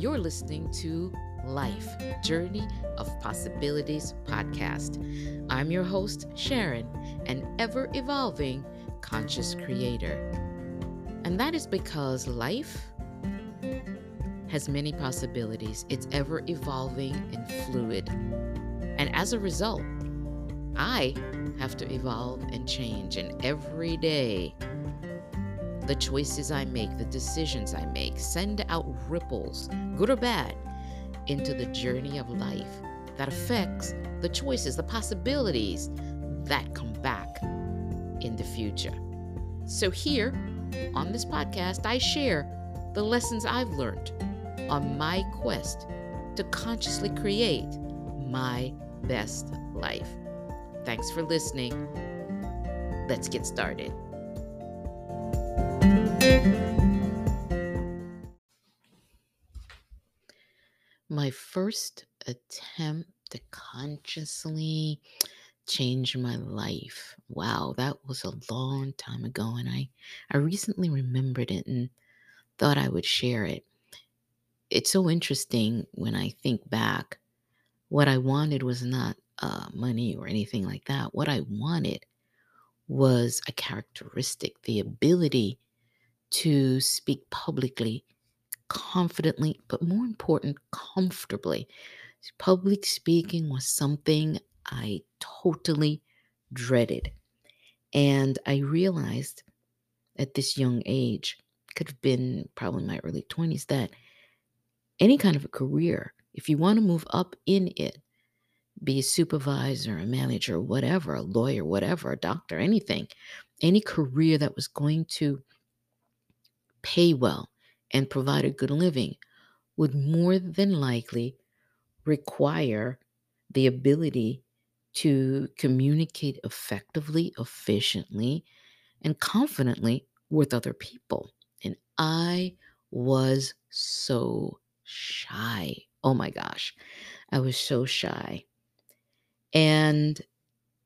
You're listening to Life Journey of Possibilities podcast. I'm your host, Sharon, an ever evolving conscious creator. And that is because life has many possibilities, it's ever evolving and fluid. And as a result, I have to evolve and change. And every day, the choices I make, the decisions I make, send out ripples, good or bad, into the journey of life that affects the choices, the possibilities that come back in the future. So, here on this podcast, I share the lessons I've learned on my quest to consciously create my best life. Thanks for listening. Let's get started. My first attempt to consciously change my life. Wow, that was a long time ago and I I recently remembered it and thought I would share it. It's so interesting when I think back. What I wanted was not uh, money or anything like that. What I wanted was a characteristic, the ability to speak publicly, confidently, but more important, comfortably. Public speaking was something I totally dreaded. And I realized at this young age, could have been probably my early 20s, that any kind of a career, if you want to move up in it, be a supervisor, a manager, whatever, a lawyer, whatever, a doctor, anything, any career that was going to pay well and provide a good living would more than likely require the ability to communicate effectively, efficiently, and confidently with other people. And I was so shy. Oh my gosh, I was so shy. And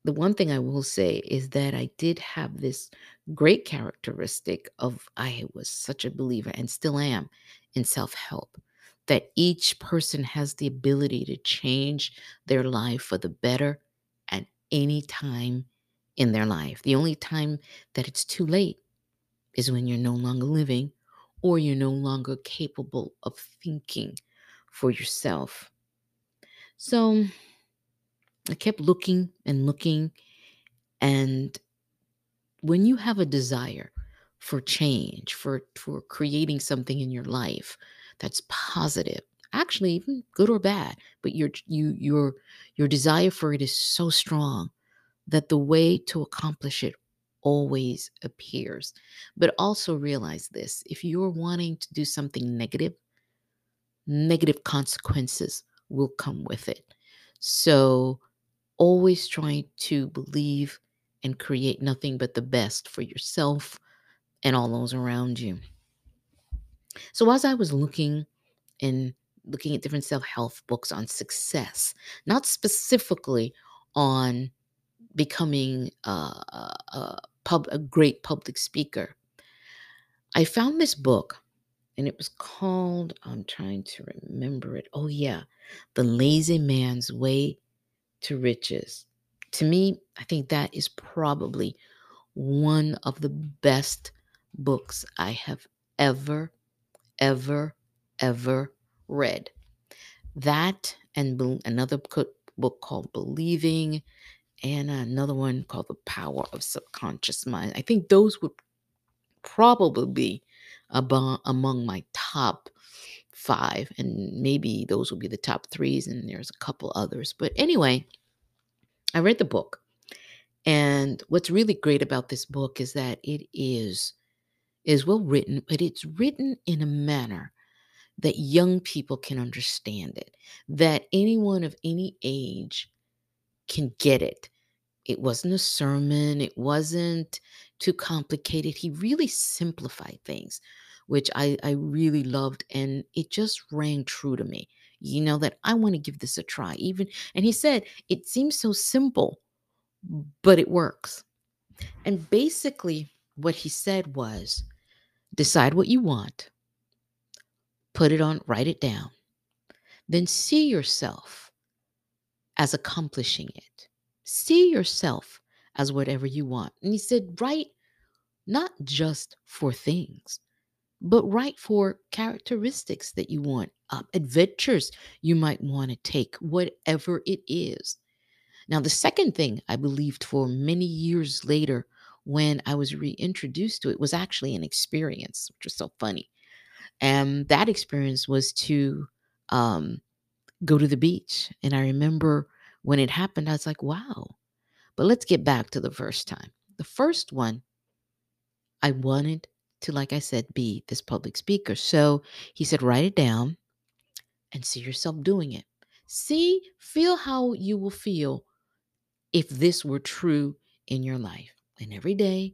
the one thing I will say is that I did have this great characteristic of I was such a believer and still am in self-help that each person has the ability to change their life for the better at any time in their life. The only time that it's too late is when you're no longer living or you're no longer capable of thinking for yourself. So I kept looking and looking. And when you have a desire for change, for, for creating something in your life that's positive, actually even good or bad, but your you your your desire for it is so strong that the way to accomplish it always appears. But also realize this if you're wanting to do something negative, negative consequences will come with it. So always trying to believe and create nothing but the best for yourself and all those around you. So, as I was looking and looking at different self help books on success, not specifically on becoming a, a, pub, a great public speaker, I found this book and it was called, I'm trying to remember it. Oh, yeah, The Lazy Man's Way to riches. To me, I think that is probably one of the best books I have ever, ever, ever read. That and another book called Believing, and another one called The Power of Subconscious Mind. I think those would probably be among my top five, and maybe those will be the top threes, and there's a couple others. But anyway, I read the book. And what's really great about this book is that it is is well written, but it's written in a manner that young people can understand it, that anyone of any age can get it. It wasn't a sermon, it wasn't too complicated. He really simplified things which I, I really loved. And it just rang true to me, you know, that I want to give this a try. Even, and he said, it seems so simple, but it works. And basically, what he said was decide what you want, put it on, write it down. Then see yourself as accomplishing it. See yourself as whatever you want. And he said, write not just for things, but write for characteristics that you want, uh, adventures you might want to take, whatever it is. Now, the second thing I believed for many years later when I was reintroduced to it was actually an experience, which was so funny. And that experience was to um, go to the beach. And I remember when it happened, I was like, wow. But let's get back to the first time. The first one, I wanted to, like I said, be this public speaker. So he said, write it down and see yourself doing it. See, feel how you will feel if this were true in your life. And every day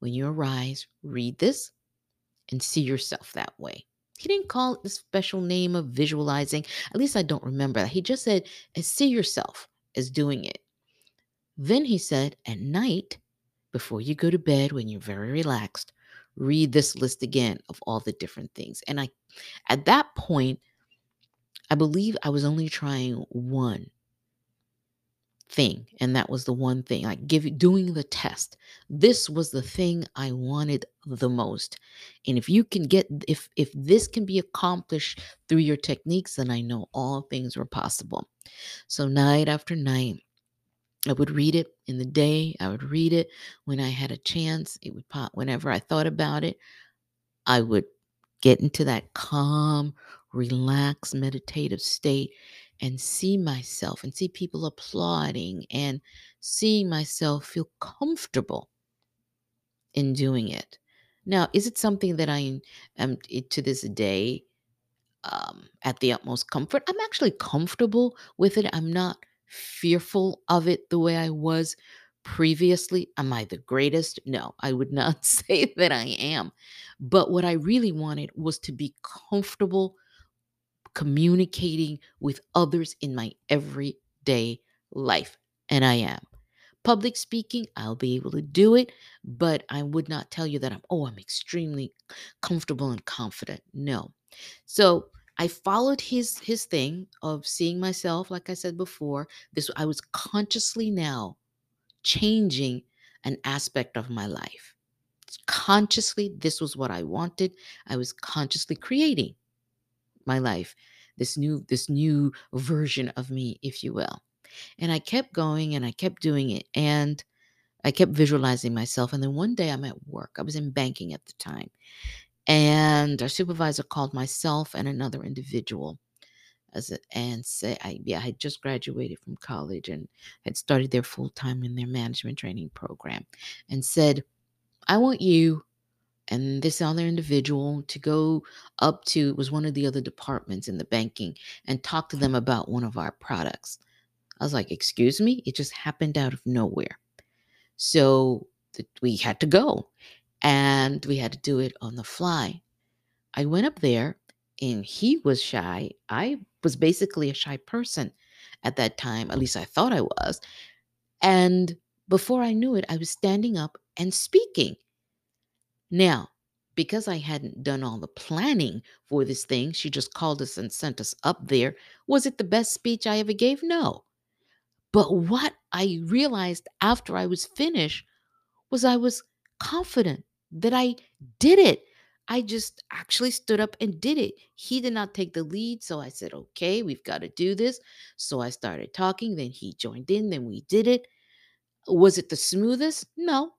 when you arise, read this and see yourself that way. He didn't call it the special name of visualizing. At least I don't remember that. He just said, uh, see yourself as doing it. Then he said, at night, before you go to bed, when you're very relaxed, read this list again of all the different things. And I, at that point, I believe I was only trying one thing and that was the one thing like give doing the test this was the thing i wanted the most and if you can get if if this can be accomplished through your techniques then i know all things were possible so night after night i would read it in the day i would read it when i had a chance it would pop whenever i thought about it i would get into that calm relaxed meditative state and see myself and see people applauding and seeing myself feel comfortable in doing it. Now, is it something that I am to this day um, at the utmost comfort? I'm actually comfortable with it. I'm not fearful of it the way I was previously. Am I the greatest? No, I would not say that I am. But what I really wanted was to be comfortable communicating with others in my everyday life. And I am. Public speaking, I'll be able to do it, but I would not tell you that I'm, oh, I'm extremely comfortable and confident. No. So I followed his his thing of seeing myself, like I said before. This I was consciously now changing an aspect of my life. Consciously, this was what I wanted. I was consciously creating my life this new this new version of me if you will and i kept going and i kept doing it and i kept visualizing myself and then one day i'm at work i was in banking at the time and our supervisor called myself and another individual as a, and say I yeah I had just graduated from college and had started there full time in their management training program and said I want you and this other individual to go up to was one of the other departments in the banking and talk to them about one of our products. I was like, "Excuse me?" It just happened out of nowhere. So we had to go and we had to do it on the fly. I went up there and he was shy. I was basically a shy person at that time, at least I thought I was. And before I knew it, I was standing up and speaking. Now, because I hadn't done all the planning for this thing, she just called us and sent us up there. Was it the best speech I ever gave? No. But what I realized after I was finished was I was confident that I did it. I just actually stood up and did it. He did not take the lead. So I said, okay, we've got to do this. So I started talking. Then he joined in. Then we did it. Was it the smoothest? No.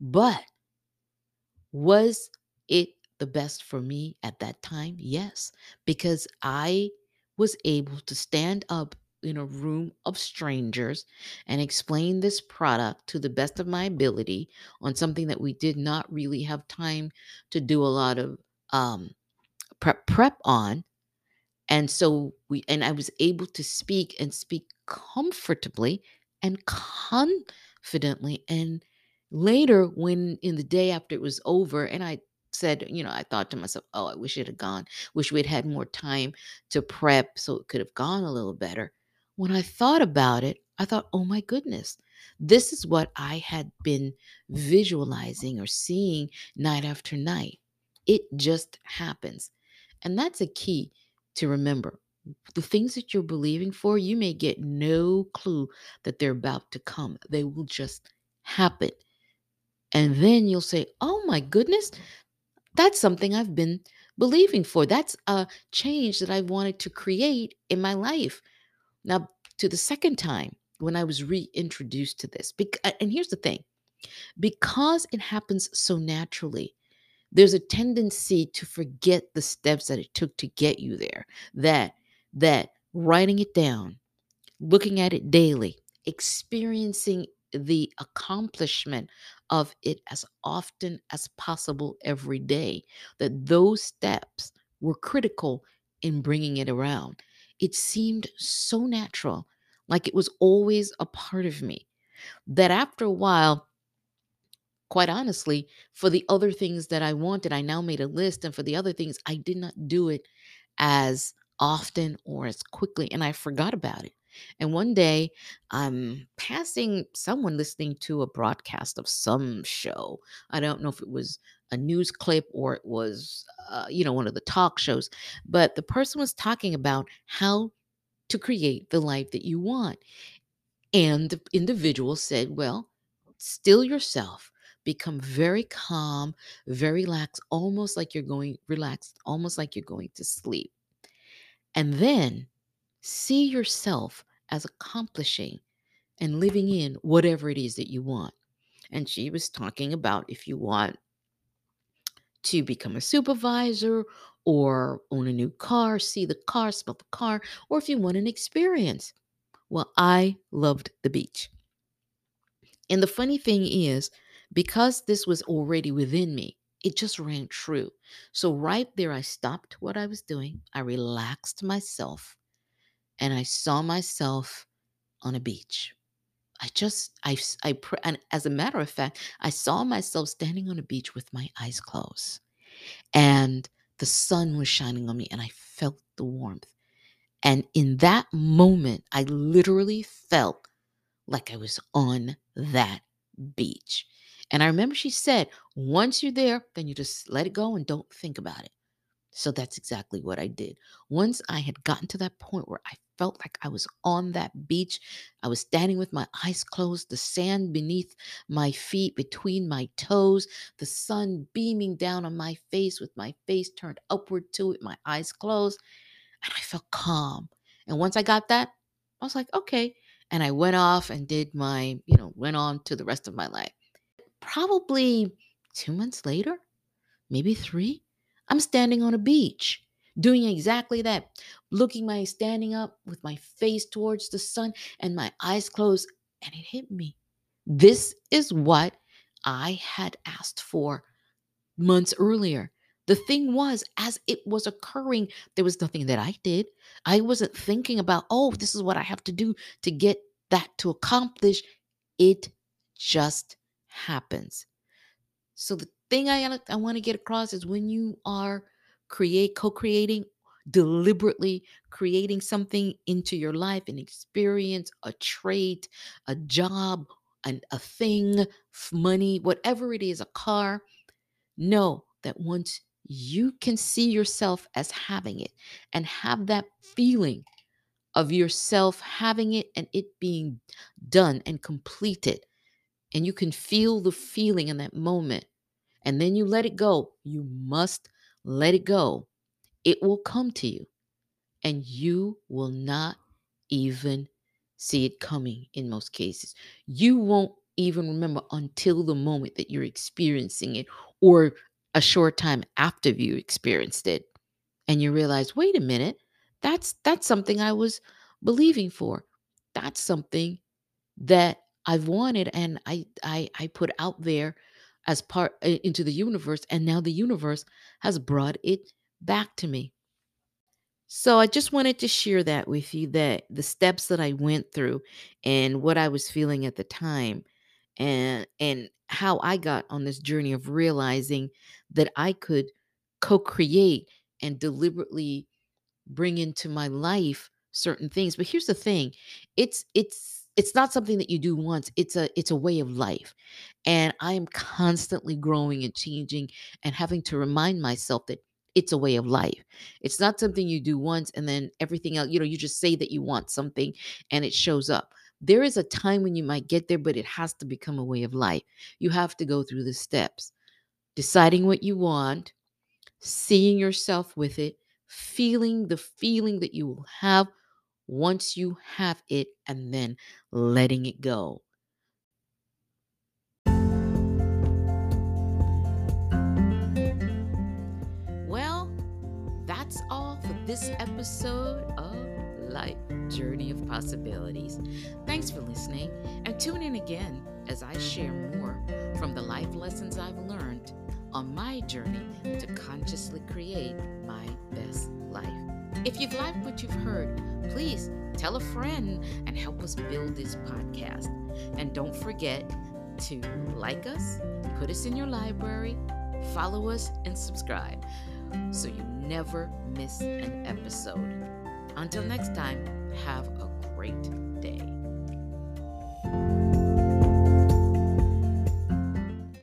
But was it the best for me at that time? Yes, because I was able to stand up in a room of strangers and explain this product to the best of my ability on something that we did not really have time to do a lot of um, prep prep on and so we and i was able to speak and speak comfortably and confidently and Later, when in the day after it was over, and I said, you know, I thought to myself, oh, I wish it had gone. Wish we'd had more time to prep so it could have gone a little better. When I thought about it, I thought, oh my goodness, this is what I had been visualizing or seeing night after night. It just happens. And that's a key to remember. The things that you're believing for, you may get no clue that they're about to come. They will just happen. And then you'll say, Oh my goodness, that's something I've been believing for. That's a change that I wanted to create in my life. Now, to the second time when I was reintroduced to this, and here's the thing because it happens so naturally, there's a tendency to forget the steps that it took to get you there. That, that writing it down, looking at it daily, experiencing the accomplishment of it as often as possible every day, that those steps were critical in bringing it around. It seemed so natural, like it was always a part of me, that after a while, quite honestly, for the other things that I wanted, I now made a list. And for the other things, I did not do it as often or as quickly. And I forgot about it. And one day, I'm passing someone listening to a broadcast of some show. I don't know if it was a news clip or it was, uh, you know, one of the talk shows, but the person was talking about how to create the life that you want. And the individual said, Well, still yourself, become very calm, very relaxed, almost like you're going relaxed, almost like you're going to sleep. And then see yourself as accomplishing and living in whatever it is that you want. And she was talking about if you want to become a supervisor or own a new car, see the car, smell the car, or if you want an experience. Well, I loved the beach. And the funny thing is, because this was already within me, it just rang true. So right there, I stopped what I was doing. I relaxed myself and I saw myself on a beach. Just, I, I, pr- and as a matter of fact, I saw myself standing on a beach with my eyes closed and the sun was shining on me and I felt the warmth. And in that moment, I literally felt like I was on that beach. And I remember she said, once you're there, then you just let it go and don't think about it. So that's exactly what I did. Once I had gotten to that point where I felt like I was on that beach, I was standing with my eyes closed, the sand beneath my feet, between my toes, the sun beaming down on my face with my face turned upward to it, my eyes closed, and I felt calm. And once I got that, I was like, okay. And I went off and did my, you know, went on to the rest of my life. Probably two months later, maybe three, I'm standing on a beach doing exactly that. Looking my standing up with my face towards the sun and my eyes closed, and it hit me. This is what I had asked for months earlier. The thing was, as it was occurring, there was nothing that I did. I wasn't thinking about, oh, this is what I have to do to get that to accomplish. It just happens. So the thing I I want to get across is when you are create co-creating, deliberately creating something into your life, an experience, a trait, a job, an, a thing, money, whatever it is, a car Know that once you can see yourself as having it and have that feeling of yourself having it and it being done and completed, and you can feel the feeling in that moment, and then you let it go, you must let it go. It will come to you and you will not even see it coming in most cases. You won't even remember until the moment that you're experiencing it or a short time after you experienced it and you realize, "Wait a minute. That's that's something I was believing for. That's something that I've wanted and I I I put out there as part uh, into the universe and now the universe has brought it back to me." So I just wanted to share that with you that the steps that I went through and what I was feeling at the time and and how I got on this journey of realizing that I could co-create and deliberately bring into my life certain things. But here's the thing. It's it's it's not something that you do once. It's a it's a way of life. And I am constantly growing and changing and having to remind myself that it's a way of life. It's not something you do once and then everything else, you know, you just say that you want something and it shows up. There is a time when you might get there, but it has to become a way of life. You have to go through the steps deciding what you want, seeing yourself with it, feeling the feeling that you will have once you have it, and then letting it go. This episode of Life Journey of Possibilities. Thanks for listening and tune in again as I share more from the life lessons I've learned on my journey to consciously create my best life. If you've liked what you've heard, please tell a friend and help us build this podcast. And don't forget to like us, put us in your library, follow us, and subscribe so you never miss an episode. Until mm. next time, have a great day.